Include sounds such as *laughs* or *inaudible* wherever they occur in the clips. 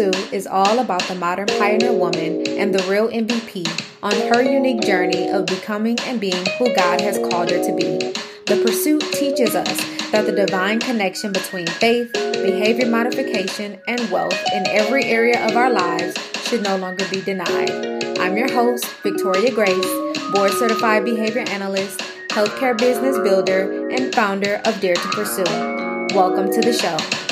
Is all about the modern pioneer woman and the real MVP on her unique journey of becoming and being who God has called her to be. The Pursuit teaches us that the divine connection between faith, behavior modification, and wealth in every area of our lives should no longer be denied. I'm your host, Victoria Grace, board certified behavior analyst, healthcare business builder, and founder of Dare to Pursue. Welcome to the show.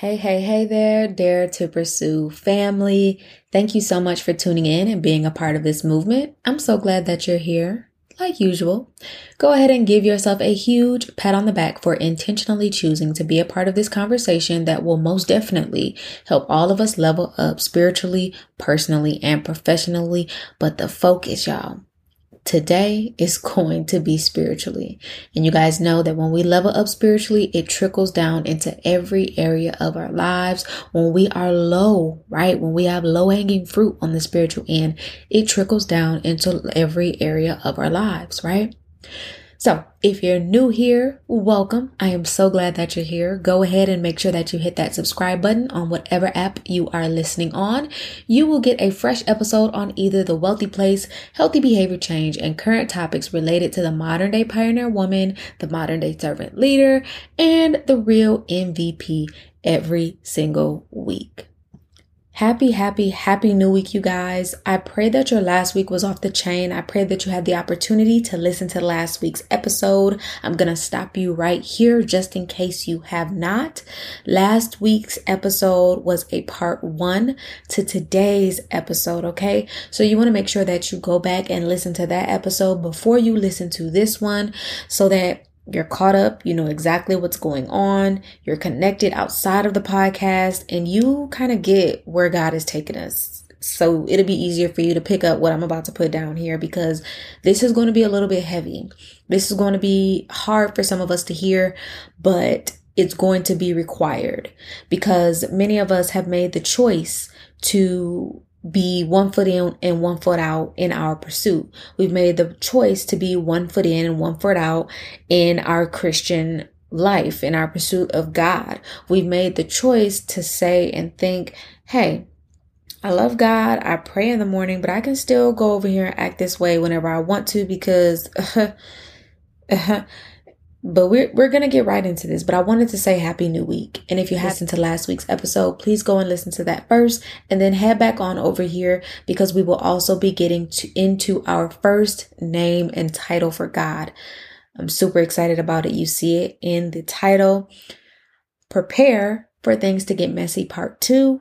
Hey, hey, hey there, Dare to Pursue family. Thank you so much for tuning in and being a part of this movement. I'm so glad that you're here. Like usual, go ahead and give yourself a huge pat on the back for intentionally choosing to be a part of this conversation that will most definitely help all of us level up spiritually, personally, and professionally. But the focus, y'all, today is going to be spiritually. And you guys know that when we level up spiritually, it trickles down into every area of our lives. When we are low, right? When we have low hanging fruit on the spiritual end, it trickles down into every area of our lives, right? So if you're new here, welcome. I am so glad that you're here. Go ahead and make sure that you hit that subscribe button on whatever app you are listening on. You will get a fresh episode on either the wealthy place, healthy behavior change, and current topics related to the modern day pioneer woman, the modern day servant leader, and the real MVP every single week. Happy, happy, happy new week, you guys. I pray that your last week was off the chain. I pray that you had the opportunity to listen to last week's episode. I'm going to stop you right here just in case you have not. Last week's episode was a part one to today's episode, okay? So you want to make sure that you go back and listen to that episode before you listen to this one so that you're caught up, you know exactly what's going on, you're connected outside of the podcast, and you kind of get where God is taking us. So it'll be easier for you to pick up what I'm about to put down here because this is going to be a little bit heavy. This is going to be hard for some of us to hear, but it's going to be required because many of us have made the choice to be one foot in and one foot out in our pursuit. We've made the choice to be one foot in and one foot out in our Christian life, in our pursuit of God. We've made the choice to say and think, hey, I love God. I pray in the morning, but I can still go over here and act this way whenever I want to because *laughs* uh, uh, but we're we're gonna get right into this. But I wanted to say happy new week. And if you listened to last week's episode, please go and listen to that first and then head back on over here because we will also be getting to into our first name and title for God. I'm super excited about it. You see it in the title. Prepare for things to get messy, part two,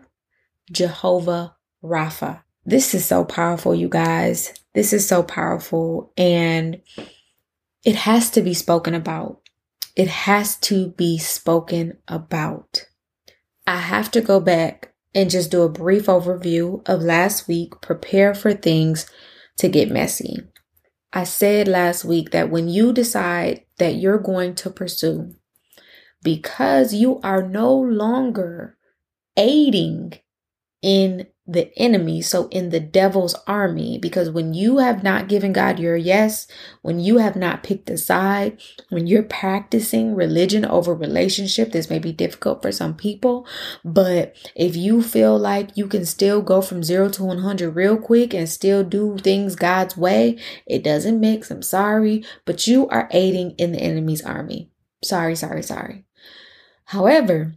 Jehovah Rapha. This is so powerful, you guys. This is so powerful. And it has to be spoken about. It has to be spoken about. I have to go back and just do a brief overview of last week, prepare for things to get messy. I said last week that when you decide that you're going to pursue, because you are no longer aiding in the enemy, so in the devil's army, because when you have not given God your yes, when you have not picked a side, when you're practicing religion over relationship, this may be difficult for some people, but if you feel like you can still go from zero to 100 real quick and still do things God's way, it doesn't mix. I'm sorry, but you are aiding in the enemy's army. Sorry, sorry, sorry. However,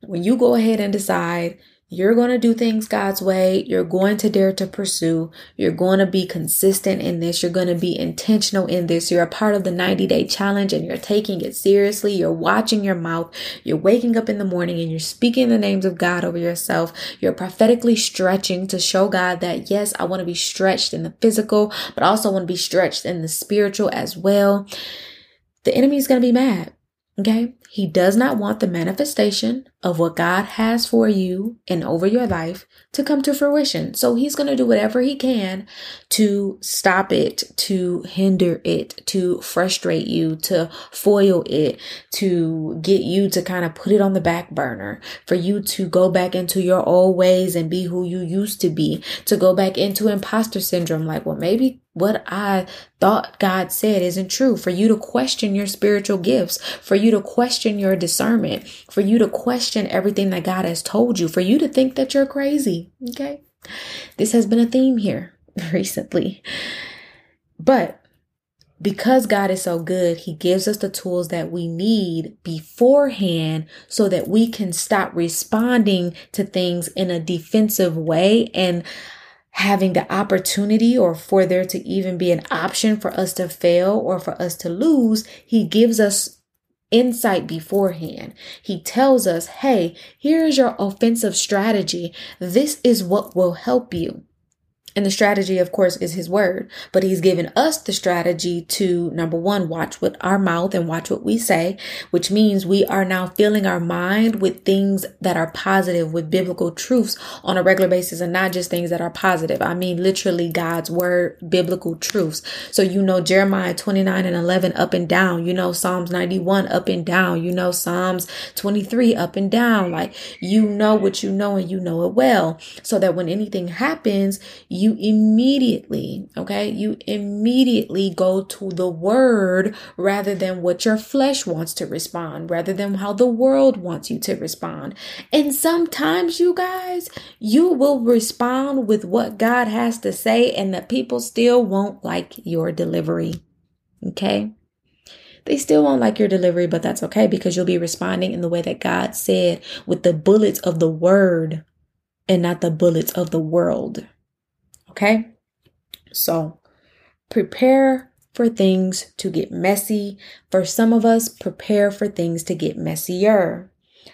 when you go ahead and decide you're going to do things God's way. You're going to dare to pursue. You're going to be consistent in this. You're going to be intentional in this. You're a part of the 90 day challenge and you're taking it seriously. You're watching your mouth. You're waking up in the morning and you're speaking the names of God over yourself. You're prophetically stretching to show God that, yes, I want to be stretched in the physical, but I also want to be stretched in the spiritual as well. The enemy is going to be mad. Okay. He does not want the manifestation of what God has for you and over your life to come to fruition. So he's going to do whatever he can to stop it, to hinder it, to frustrate you, to foil it, to get you to kind of put it on the back burner, for you to go back into your old ways and be who you used to be, to go back into imposter syndrome. Like, well, maybe what I thought God said isn't true, for you to question your spiritual gifts, for you to question your discernment, for you to question everything that God has told you, for you to think that you're crazy. Okay. This has been a theme here *laughs* recently. But because God is so good, He gives us the tools that we need beforehand so that we can stop responding to things in a defensive way and having the opportunity or for there to even be an option for us to fail or for us to lose, he gives us insight beforehand. He tells us, hey, here's your offensive strategy. This is what will help you. And the strategy, of course, is his word, but he's given us the strategy to number one, watch with our mouth and watch what we say, which means we are now filling our mind with things that are positive, with biblical truths on a regular basis and not just things that are positive. I mean, literally God's word, biblical truths. So, you know, Jeremiah 29 and 11 up and down, you know, Psalms 91 up and down, you know, Psalms 23 up and down. Like, you know what you know and you know it well. So that when anything happens, immediately, okay, you immediately go to the word rather than what your flesh wants to respond, rather than how the world wants you to respond. And sometimes, you guys, you will respond with what God has to say, and the people still won't like your delivery. Okay. They still won't like your delivery, but that's okay because you'll be responding in the way that God said with the bullets of the word and not the bullets of the world. Okay? So prepare for things to get messy. For some of us, prepare for things to get messier.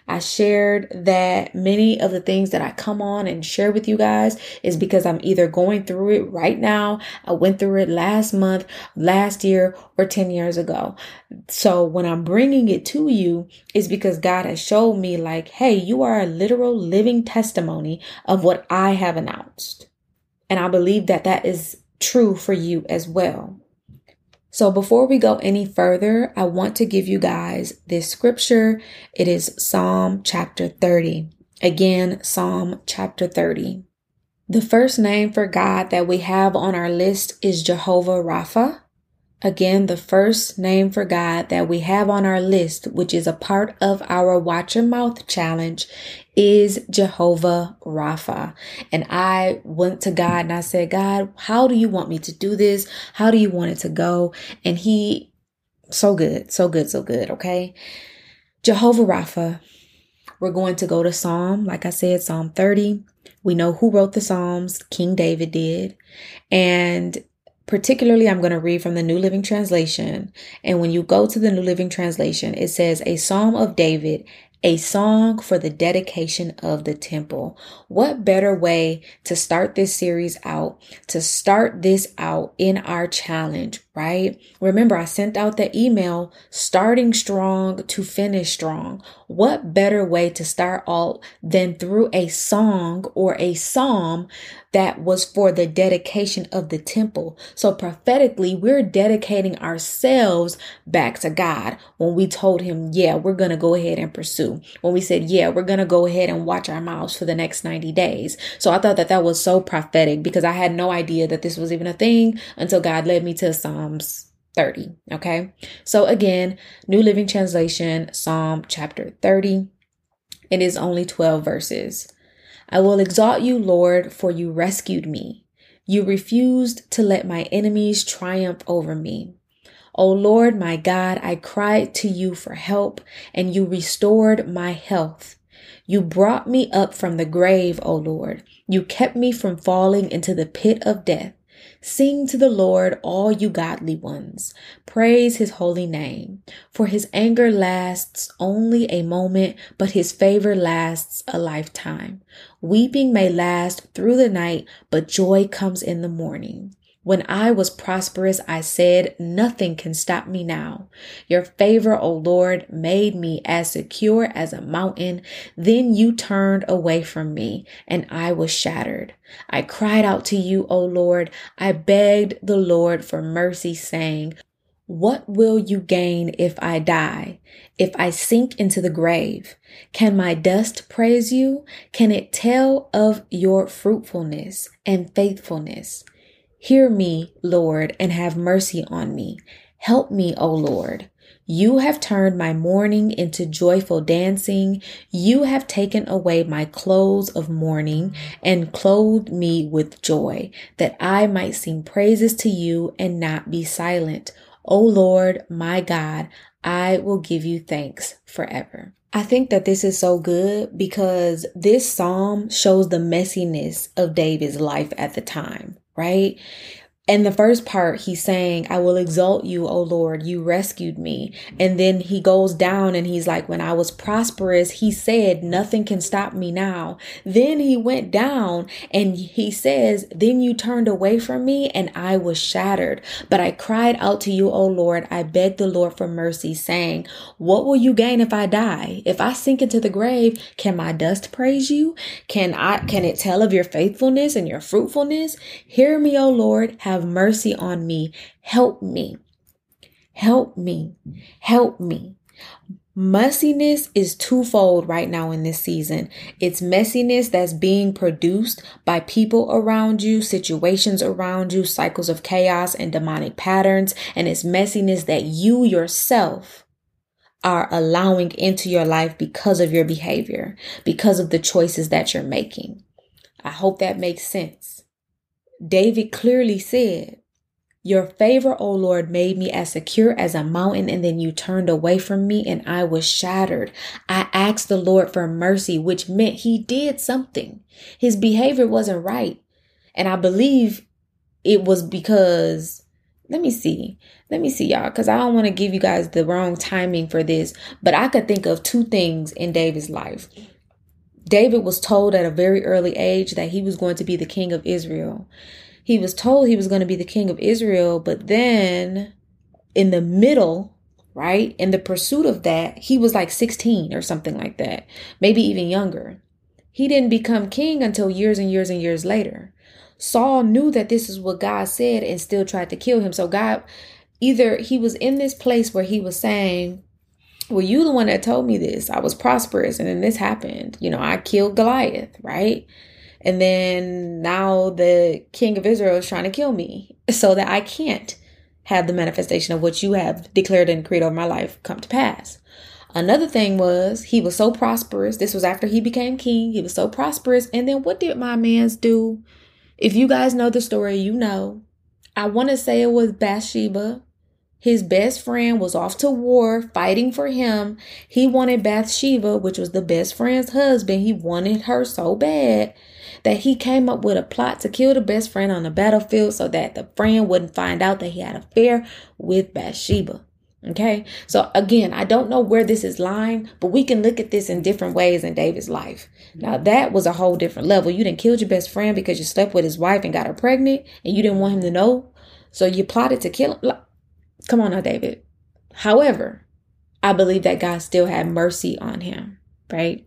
I shared that many of the things that I come on and share with you guys is because I'm either going through it right now, I went through it last month, last year, or 10 years ago. So when I'm bringing it to you is because God has showed me like, hey, you are a literal living testimony of what I have announced. And I believe that that is true for you as well. So before we go any further, I want to give you guys this scripture. It is Psalm chapter 30. Again, Psalm chapter 30. The first name for God that we have on our list is Jehovah Rapha. Again, the first name for God that we have on our list, which is a part of our Watch Your Mouth challenge, is Jehovah Rapha. And I went to God and I said, God, how do you want me to do this? How do you want it to go? And He, so good, so good, so good. Okay. Jehovah Rapha. We're going to go to Psalm, like I said, Psalm 30. We know who wrote the Psalms. King David did. And Particularly, I'm going to read from the New Living Translation. And when you go to the New Living Translation, it says, A Psalm of David, a song for the dedication of the temple. What better way to start this series out, to start this out in our challenge, right? Remember, I sent out the email starting strong to finish strong. What better way to start all than through a song or a psalm that was for the dedication of the temple. So prophetically, we're dedicating ourselves back to God when we told him, yeah, we're going to go ahead and pursue. When we said, yeah, we're going to go ahead and watch our mouths for the next 90 days. So I thought that that was so prophetic because I had no idea that this was even a thing until God led me to Um, Psalms 30. Okay. So again, New Living Translation, Psalm chapter 30. It is only 12 verses. I will exalt you, Lord, for you rescued me. You refused to let my enemies triumph over me. O Lord, my God, I cried to you for help, and you restored my health. You brought me up from the grave, O Lord. You kept me from falling into the pit of death. Sing to the Lord, all you godly ones. Praise his holy name. For his anger lasts only a moment, but his favor lasts a lifetime. Weeping may last through the night, but joy comes in the morning. When I was prosperous, I said, Nothing can stop me now. Your favor, O Lord, made me as secure as a mountain. Then you turned away from me, and I was shattered. I cried out to you, O Lord. I begged the Lord for mercy, saying, What will you gain if I die? If I sink into the grave? Can my dust praise you? Can it tell of your fruitfulness and faithfulness? Hear me, Lord, and have mercy on me. Help me, O Lord. You have turned my mourning into joyful dancing. You have taken away my clothes of mourning and clothed me with joy, that I might sing praises to you and not be silent. O Lord, my God, I will give you thanks forever. I think that this is so good because this psalm shows the messiness of David's life at the time right? And the first part, he's saying, I will exalt you, O Lord, you rescued me. And then he goes down and he's like, when I was prosperous, he said, nothing can stop me now. Then he went down and he says, then you turned away from me and I was shattered. But I cried out to you, O Lord. I begged the Lord for mercy saying, what will you gain if I die? If I sink into the grave, can my dust praise you? Can I, can it tell of your faithfulness and your fruitfulness? Hear me, O Lord. Have have mercy on me. Help me. Help me. Help me. Messiness is twofold right now in this season. It's messiness that's being produced by people around you, situations around you, cycles of chaos and demonic patterns. And it's messiness that you yourself are allowing into your life because of your behavior, because of the choices that you're making. I hope that makes sense. David clearly said, Your favor, O Lord, made me as secure as a mountain, and then you turned away from me, and I was shattered. I asked the Lord for mercy, which meant he did something. His behavior wasn't right. And I believe it was because, let me see, let me see, y'all, because I don't want to give you guys the wrong timing for this, but I could think of two things in David's life. David was told at a very early age that he was going to be the king of Israel. He was told he was going to be the king of Israel, but then in the middle, right, in the pursuit of that, he was like 16 or something like that, maybe even younger. He didn't become king until years and years and years later. Saul knew that this is what God said and still tried to kill him. So God, either he was in this place where he was saying, well, you the one that told me this. I was prosperous and then this happened. You know, I killed Goliath, right? And then now the king of Israel is trying to kill me *laughs* so that I can't have the manifestation of what you have declared and decreed over my life come to pass. Another thing was he was so prosperous. This was after he became king. He was so prosperous. And then what did my man's do? If you guys know the story, you know. I want to say it was Bathsheba his best friend was off to war fighting for him. He wanted Bathsheba, which was the best friend's husband. He wanted her so bad that he came up with a plot to kill the best friend on the battlefield so that the friend wouldn't find out that he had an affair with Bathsheba. Okay. So again, I don't know where this is lying, but we can look at this in different ways in David's life. Now mm-hmm. that was a whole different level. You didn't kill your best friend because you slept with his wife and got her pregnant and you didn't want him to know. So you plotted to kill him. Come on now, David. However, I believe that God still had mercy on him, right?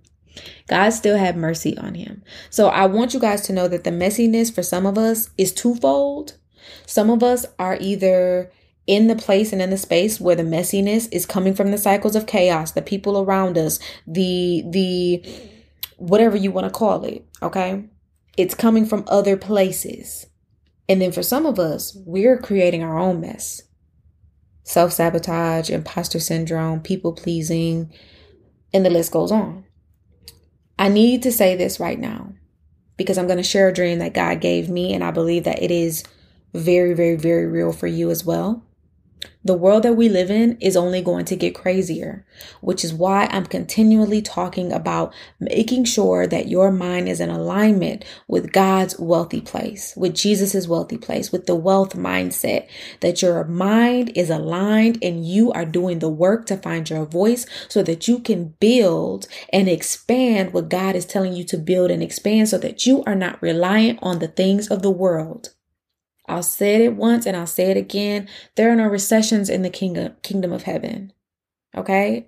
God still had mercy on him. So I want you guys to know that the messiness for some of us is twofold. Some of us are either in the place and in the space where the messiness is coming from the cycles of chaos, the people around us, the the whatever you want to call it, okay? It's coming from other places. And then for some of us, we're creating our own mess self sabotage, imposter syndrome, people pleasing, and the list goes on. I need to say this right now because I'm going to share a dream that God gave me, and I believe that it is very, very, very real for you as well. The world that we live in is only going to get crazier, which is why I'm continually talking about making sure that your mind is in alignment with God's wealthy place, with Jesus's wealthy place, with the wealth mindset, that your mind is aligned and you are doing the work to find your voice so that you can build and expand what God is telling you to build and expand so that you are not reliant on the things of the world. I'll say it once and I'll say it again. There are no recessions in the kingdom kingdom of heaven. Okay?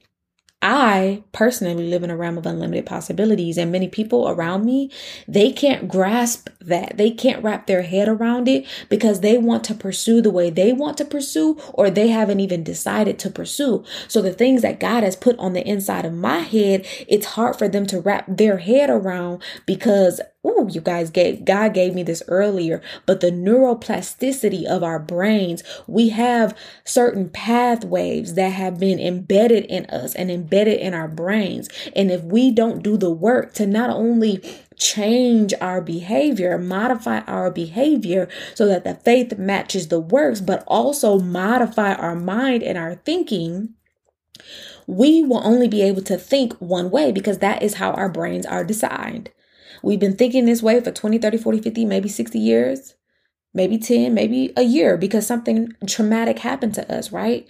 I personally live in a realm of unlimited possibilities, and many people around me, they can't grasp that. They can't wrap their head around it because they want to pursue the way they want to pursue, or they haven't even decided to pursue. So, the things that God has put on the inside of my head, it's hard for them to wrap their head around because Ooh, you guys gave God gave me this earlier, but the neuroplasticity of our brains, we have certain pathways that have been embedded in us and embedded in our brains. And if we don't do the work to not only change our behavior, modify our behavior so that the faith matches the works, but also modify our mind and our thinking, we will only be able to think one way because that is how our brains are designed. We've been thinking this way for 20, 30, 40, 50, maybe 60 years, maybe 10, maybe a year because something traumatic happened to us, right?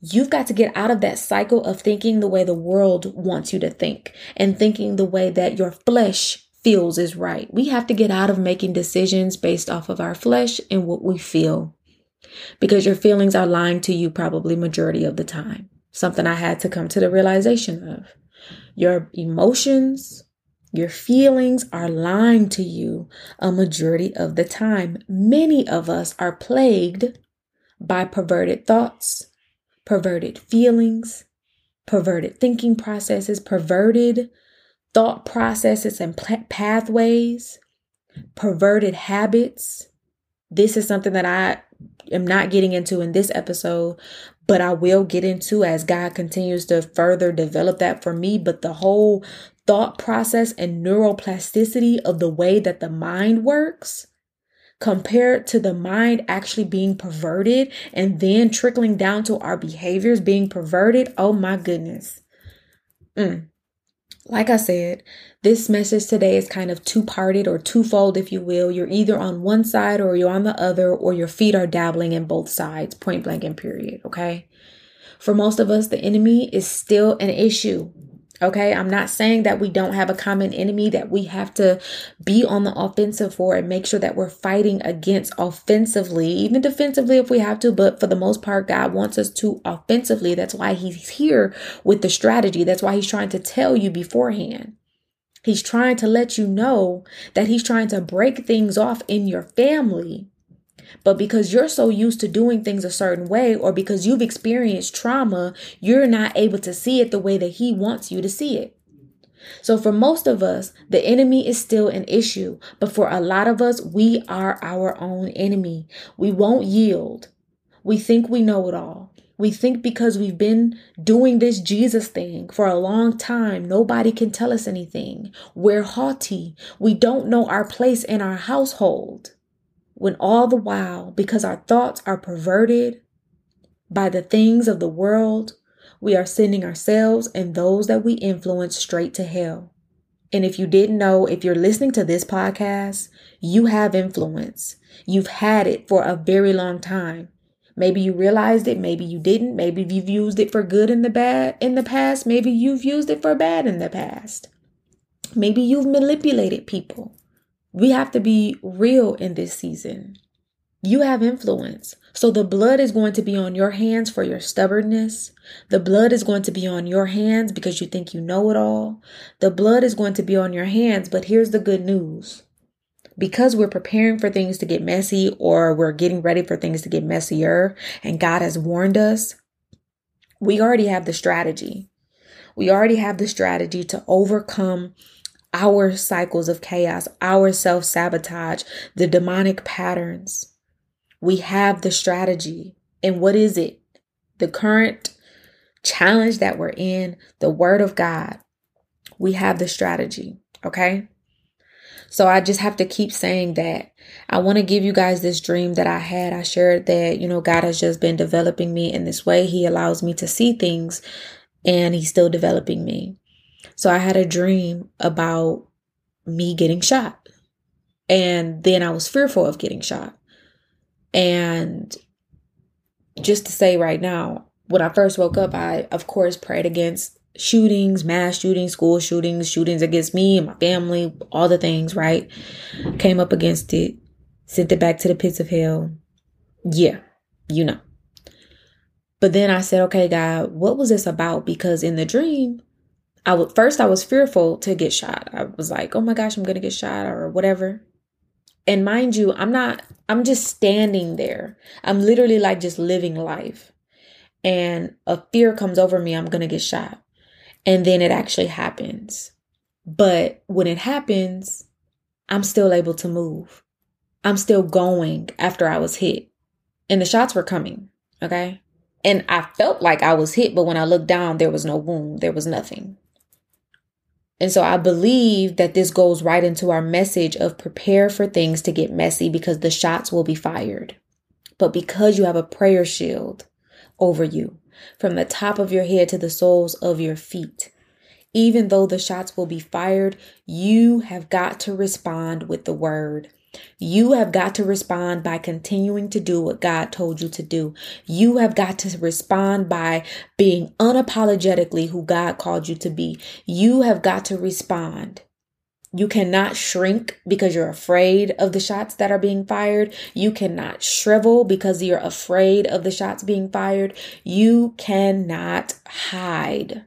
You've got to get out of that cycle of thinking the way the world wants you to think and thinking the way that your flesh feels is right. We have to get out of making decisions based off of our flesh and what we feel because your feelings are lying to you probably majority of the time. Something I had to come to the realization of. Your emotions, your feelings are lying to you a majority of the time. Many of us are plagued by perverted thoughts, perverted feelings, perverted thinking processes, perverted thought processes and pathways, perverted habits. This is something that I am not getting into in this episode, but I will get into as God continues to further develop that for me. But the whole thought process and neuroplasticity of the way that the mind works compared to the mind actually being perverted and then trickling down to our behaviors being perverted. Oh my goodness. Mm. Like I said, this message today is kind of two parted or twofold, if you will. You're either on one side or you're on the other, or your feet are dabbling in both sides, point blank and period. Okay. For most of us, the enemy is still an issue. Okay, I'm not saying that we don't have a common enemy that we have to be on the offensive for and make sure that we're fighting against offensively, even defensively if we have to. But for the most part, God wants us to offensively. That's why He's here with the strategy. That's why He's trying to tell you beforehand. He's trying to let you know that He's trying to break things off in your family but because you're so used to doing things a certain way, or because you've experienced trauma, you're not able to see it the way that He wants you to see it. So, for most of us, the enemy is still an issue, but for a lot of us, we are our own enemy. We won't yield. We think we know it all. We think because we've been doing this Jesus thing for a long time, nobody can tell us anything. We're haughty. We don't know our place in our household when all the while, because our thoughts are perverted by the things of the world, we are sending ourselves and those that we influence straight to hell. And if you didn't know, if you're listening to this podcast, you have influence. You've had it for a very long time. Maybe you realized it, maybe you didn't. Maybe you've used it for good in the bad in the past, maybe you've used it for bad in the past. Maybe you've manipulated people. We have to be real in this season. You have influence. So the blood is going to be on your hands for your stubbornness. The blood is going to be on your hands because you think you know it all. The blood is going to be on your hands, but here's the good news. Because we're preparing for things to get messy or we're getting ready for things to get messier and God has warned us, we already have the strategy. We already have the strategy to overcome our cycles of chaos, our self sabotage, the demonic patterns. We have the strategy. And what is it? The current challenge that we're in, the Word of God. We have the strategy. Okay. So I just have to keep saying that. I want to give you guys this dream that I had. I shared that, you know, God has just been developing me in this way. He allows me to see things and He's still developing me. So I had a dream about me getting shot. And then I was fearful of getting shot. And just to say right now, when I first woke up, I, of course, prayed against shootings, mass shootings, school shootings, shootings against me and my family, all the things, right? Came up against it. sent it back to the pits of hell. Yeah, you know. But then I said, okay, God, what was this about? Because in the dream, I would first I was fearful to get shot. I was like, oh my gosh, I'm gonna get shot or whatever. And mind you, I'm not, I'm just standing there. I'm literally like just living life. And a fear comes over me, I'm gonna get shot. And then it actually happens. But when it happens, I'm still able to move. I'm still going after I was hit. And the shots were coming. Okay. And I felt like I was hit, but when I looked down, there was no wound, there was nothing. And so I believe that this goes right into our message of prepare for things to get messy because the shots will be fired. But because you have a prayer shield over you from the top of your head to the soles of your feet, even though the shots will be fired, you have got to respond with the word. You have got to respond by continuing to do what God told you to do. You have got to respond by being unapologetically who God called you to be. You have got to respond. You cannot shrink because you're afraid of the shots that are being fired. You cannot shrivel because you're afraid of the shots being fired. You cannot hide.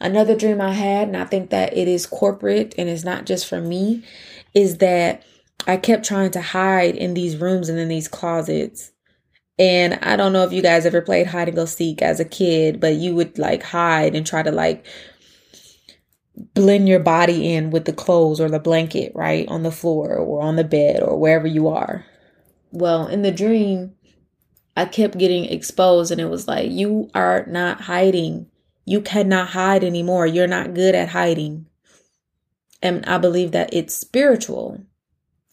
Another dream I had, and I think that it is corporate and it's not just for me, is that I kept trying to hide in these rooms and in these closets. And I don't know if you guys ever played hide and go seek as a kid, but you would like hide and try to like blend your body in with the clothes or the blanket, right? On the floor or on the bed or wherever you are. Well, in the dream, I kept getting exposed and it was like, you are not hiding. You cannot hide anymore. You're not good at hiding. And I believe that it's spiritual.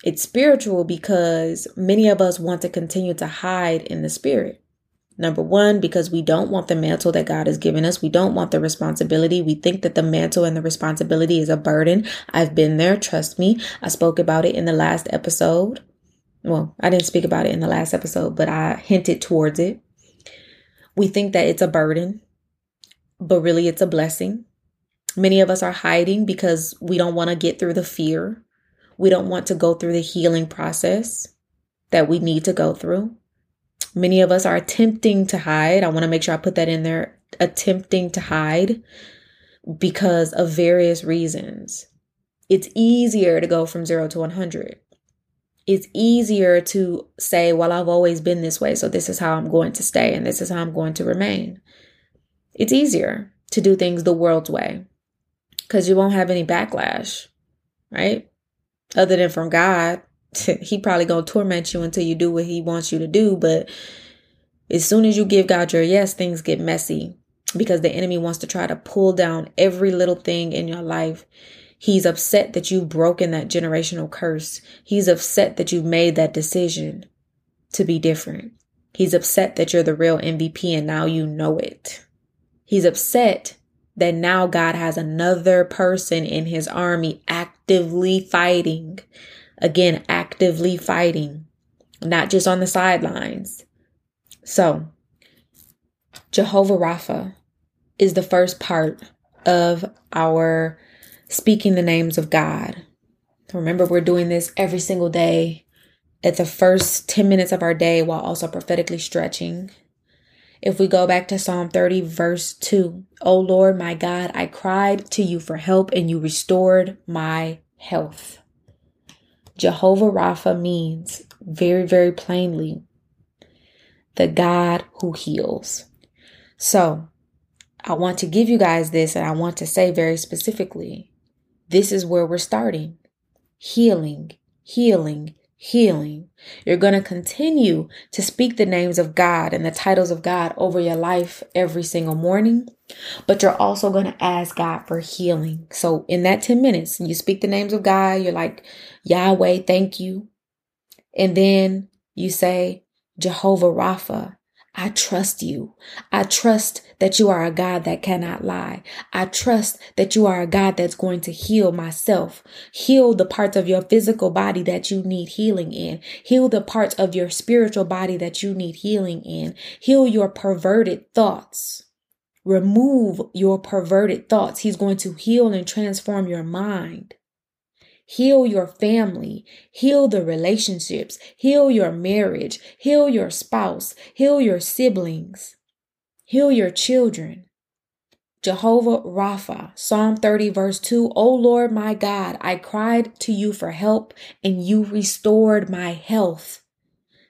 It's spiritual because many of us want to continue to hide in the spirit. Number one, because we don't want the mantle that God has given us. We don't want the responsibility. We think that the mantle and the responsibility is a burden. I've been there. Trust me. I spoke about it in the last episode. Well, I didn't speak about it in the last episode, but I hinted towards it. We think that it's a burden, but really it's a blessing. Many of us are hiding because we don't want to get through the fear we don't want to go through the healing process that we need to go through. Many of us are attempting to hide. I want to make sure I put that in there attempting to hide because of various reasons. It's easier to go from zero to 100. It's easier to say, well, I've always been this way, so this is how I'm going to stay and this is how I'm going to remain. It's easier to do things the world's way because you won't have any backlash, right? other than from God. He probably gonna torment you until you do what he wants you to do. But as soon as you give God your yes, things get messy because the enemy wants to try to pull down every little thing in your life. He's upset that you've broken that generational curse. He's upset that you've made that decision to be different. He's upset that you're the real MVP and now you know it. He's upset that now God has another person in his army actively fighting. Again, actively fighting, not just on the sidelines. So, Jehovah Rapha is the first part of our speaking the names of God. Remember, we're doing this every single day at the first 10 minutes of our day while also prophetically stretching if we go back to Psalm 30, verse 2, O Lord my God, I cried to you for help and you restored my health. Jehovah Rapha means very, very plainly the God who heals. So I want to give you guys this and I want to say very specifically this is where we're starting healing, healing, healing. You're going to continue to speak the names of God and the titles of God over your life every single morning, but you're also going to ask God for healing. So in that 10 minutes, you speak the names of God, you're like, Yahweh, thank you. And then you say, Jehovah Rapha, I trust you. I trust that you are a God that cannot lie. I trust that you are a God that's going to heal myself. Heal the parts of your physical body that you need healing in. Heal the parts of your spiritual body that you need healing in. Heal your perverted thoughts. Remove your perverted thoughts. He's going to heal and transform your mind. Heal your family. Heal the relationships. Heal your marriage. Heal your spouse. Heal your siblings. Heal your children. Jehovah Rapha, Psalm 30, verse 2. O Lord my God, I cried to you for help, and you restored my health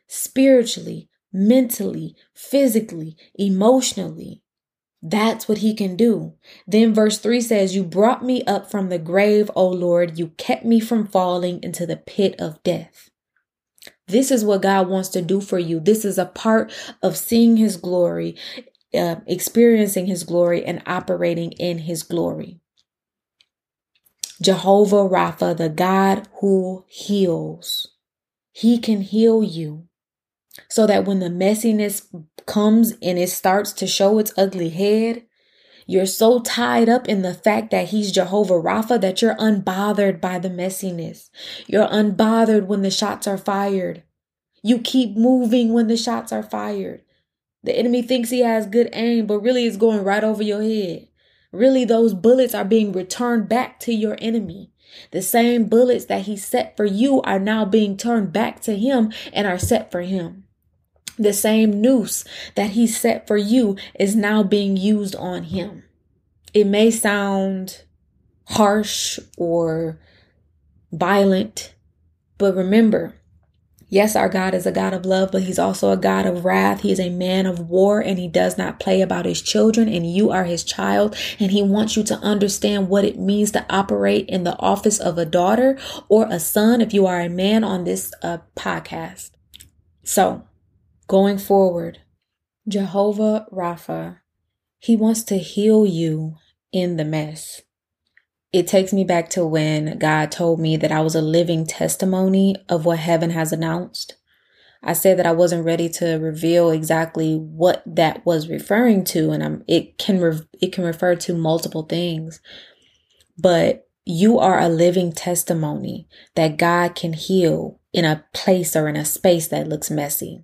spiritually, mentally, physically, emotionally. That's what he can do. Then verse 3 says, You brought me up from the grave, O Lord. You kept me from falling into the pit of death. This is what God wants to do for you. This is a part of seeing his glory, uh, experiencing his glory, and operating in his glory. Jehovah Rapha, the God who heals. He can heal you so that when the messiness comes and it starts to show its ugly head, you're so tied up in the fact that he's Jehovah Rapha that you're unbothered by the messiness. You're unbothered when the shots are fired. You keep moving when the shots are fired. The enemy thinks he has good aim, but really it's going right over your head. Really, those bullets are being returned back to your enemy. The same bullets that he set for you are now being turned back to him and are set for him. The same noose that he set for you is now being used on him. It may sound harsh or violent, but remember, yes, our God is a God of love, but he's also a God of wrath. He is a man of war and he does not play about his children and you are his child. And he wants you to understand what it means to operate in the office of a daughter or a son if you are a man on this uh, podcast. So Going forward, Jehovah Rapha, He wants to heal you in the mess. It takes me back to when God told me that I was a living testimony of what heaven has announced. I said that I wasn't ready to reveal exactly what that was referring to, and I'm, it can re- it can refer to multiple things. But you are a living testimony that God can heal in a place or in a space that looks messy.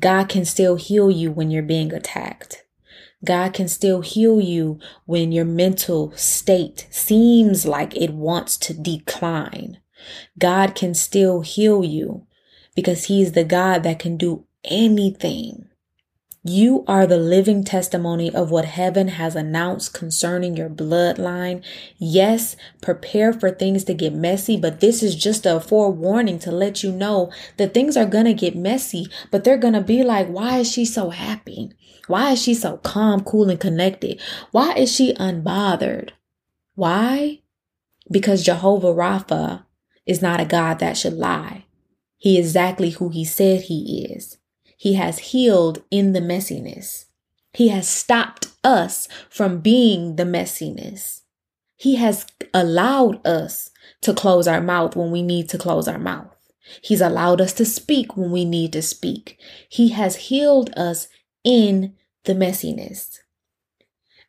God can still heal you when you're being attacked. God can still heal you when your mental state seems like it wants to decline. God can still heal you because He's the God that can do anything. You are the living testimony of what heaven has announced concerning your bloodline. Yes, prepare for things to get messy, but this is just a forewarning to let you know that things are going to get messy, but they're going to be like, why is she so happy? Why is she so calm, cool, and connected? Why is she unbothered? Why? Because Jehovah Rapha is not a God that should lie. He is exactly who he said he is. He has healed in the messiness. He has stopped us from being the messiness. He has allowed us to close our mouth when we need to close our mouth. He's allowed us to speak when we need to speak. He has healed us in the messiness.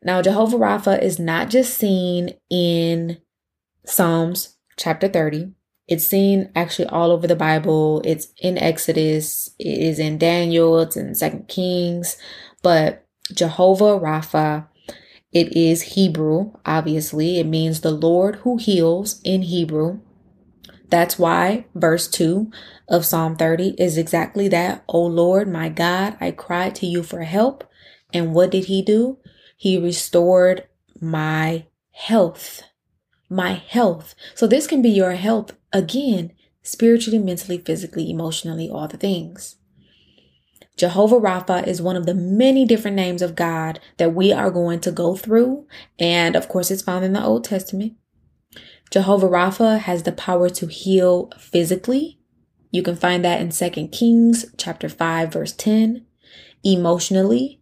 Now, Jehovah Rapha is not just seen in Psalms chapter 30. It's seen actually all over the Bible. It's in Exodus, it is in Daniel, it's in Second Kings, but Jehovah Rapha, it is Hebrew, obviously. It means the Lord who heals in Hebrew. That's why verse 2 of Psalm 30 is exactly that. O Lord, my God, I cried to you for help. And what did he do? He restored my health my health. So this can be your health again, spiritually, mentally, physically, emotionally, all the things. Jehovah Rapha is one of the many different names of God that we are going to go through. And of course, it's found in the Old Testament. Jehovah Rapha has the power to heal physically. You can find that in 2 Kings chapter 5 verse 10. Emotionally,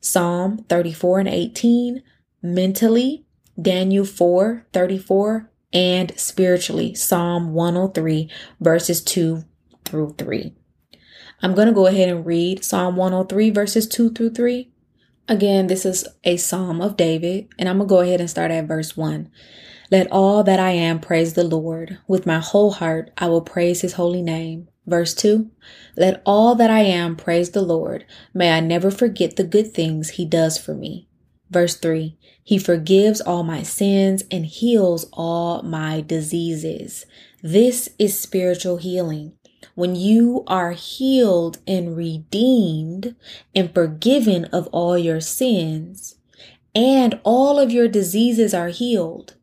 Psalm 34 and 18. Mentally, Daniel 4 34, and spiritually, Psalm 103, verses 2 through 3. I'm going to go ahead and read Psalm 103, verses 2 through 3. Again, this is a psalm of David, and I'm going to go ahead and start at verse 1. Let all that I am praise the Lord. With my whole heart, I will praise his holy name. Verse 2 Let all that I am praise the Lord. May I never forget the good things he does for me. Verse 3 He forgives all my sins and heals all my diseases. This is spiritual healing. When you are healed and redeemed and forgiven of all your sins, and all of your diseases are healed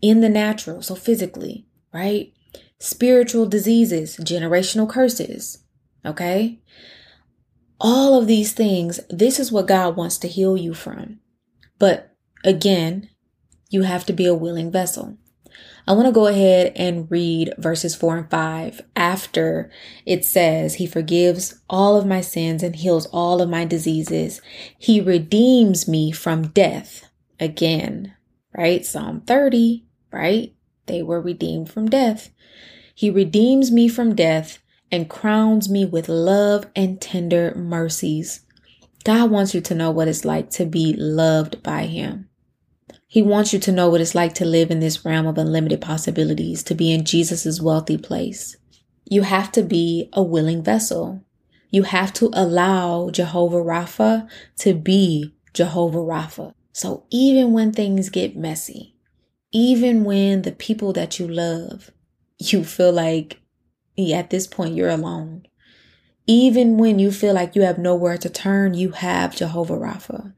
in the natural, so physically, right? Spiritual diseases, generational curses, okay? All of these things, this is what God wants to heal you from. But again, you have to be a willing vessel. I want to go ahead and read verses 4 and 5 after it says, He forgives all of my sins and heals all of my diseases. He redeems me from death. Again, right? Psalm 30, right? They were redeemed from death. He redeems me from death and crowns me with love and tender mercies. God wants you to know what it's like to be loved by Him. He wants you to know what it's like to live in this realm of unlimited possibilities, to be in Jesus' wealthy place. You have to be a willing vessel. You have to allow Jehovah Rapha to be Jehovah Rapha. So even when things get messy, even when the people that you love, you feel like at this point you're alone, even when you feel like you have nowhere to turn, you have Jehovah Rapha.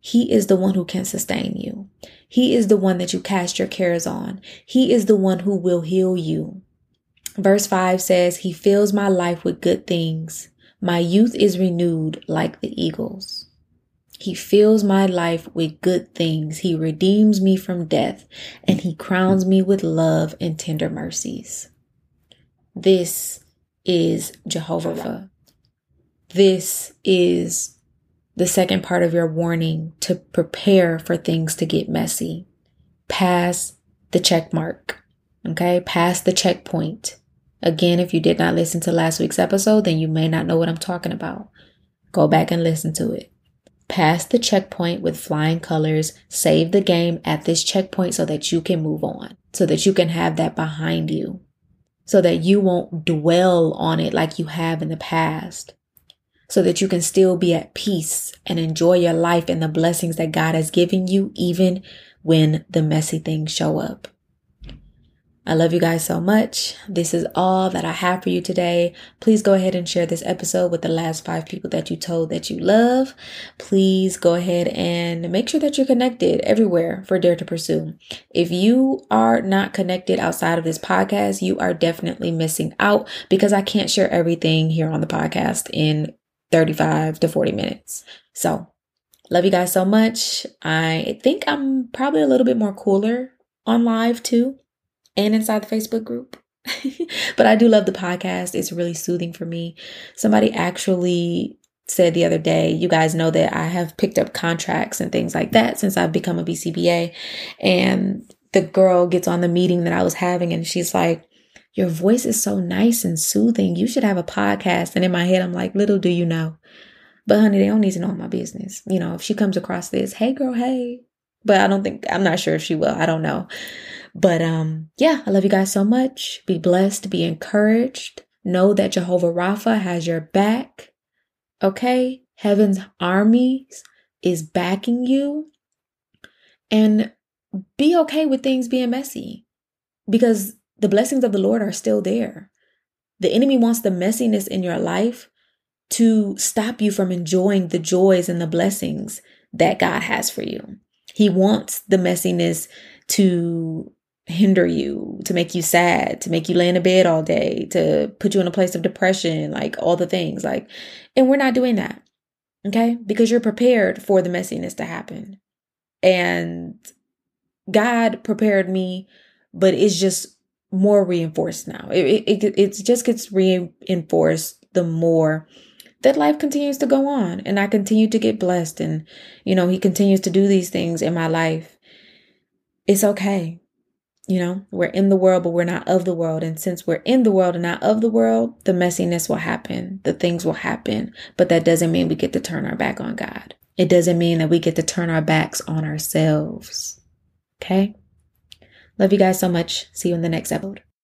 He is the one who can sustain you. He is the one that you cast your cares on. He is the one who will heal you. Verse 5 says, He fills my life with good things. My youth is renewed like the eagles. He fills my life with good things. He redeems me from death and he crowns me with love and tender mercies. This is Jehovah. This is the second part of your warning to prepare for things to get messy. Pass the check mark. Okay. Pass the checkpoint. Again, if you did not listen to last week's episode, then you may not know what I'm talking about. Go back and listen to it. Pass the checkpoint with flying colors. Save the game at this checkpoint so that you can move on, so that you can have that behind you so that you won't dwell on it like you have in the past, so that you can still be at peace and enjoy your life and the blessings that God has given you, even when the messy things show up. I love you guys so much. This is all that I have for you today. Please go ahead and share this episode with the last five people that you told that you love. Please go ahead and make sure that you're connected everywhere for Dare to Pursue. If you are not connected outside of this podcast, you are definitely missing out because I can't share everything here on the podcast in 35 to 40 minutes. So love you guys so much. I think I'm probably a little bit more cooler on live too and inside the Facebook group. *laughs* but I do love the podcast. It's really soothing for me. Somebody actually said the other day, you guys know that I have picked up contracts and things like that since I've become a BCBA. And the girl gets on the meeting that I was having and she's like, Your voice is so nice and soothing. You should have a podcast. And in my head, I'm like, Little do you know. But honey, they don't need to know my business. You know, if she comes across this, hey girl, hey. But I don't think, I'm not sure if she will. I don't know. But um, yeah, I love you guys so much. Be blessed, be encouraged. Know that Jehovah Rapha has your back. Okay? Heaven's armies is backing you. And be okay with things being messy because the blessings of the Lord are still there. The enemy wants the messiness in your life to stop you from enjoying the joys and the blessings that God has for you. He wants the messiness to hinder you, to make you sad, to make you lay in a bed all day, to put you in a place of depression, like all the things. Like, and we're not doing that. Okay. Because you're prepared for the messiness to happen. And God prepared me, but it's just more reinforced now. It, it, it, it just gets reinforced the more that life continues to go on and I continue to get blessed and, you know, he continues to do these things in my life. It's okay you know, we're in the world, but we're not of the world. And since we're in the world and not of the world, the messiness will happen. The things will happen. But that doesn't mean we get to turn our back on God. It doesn't mean that we get to turn our backs on ourselves. Okay? Love you guys so much. See you in the next episode.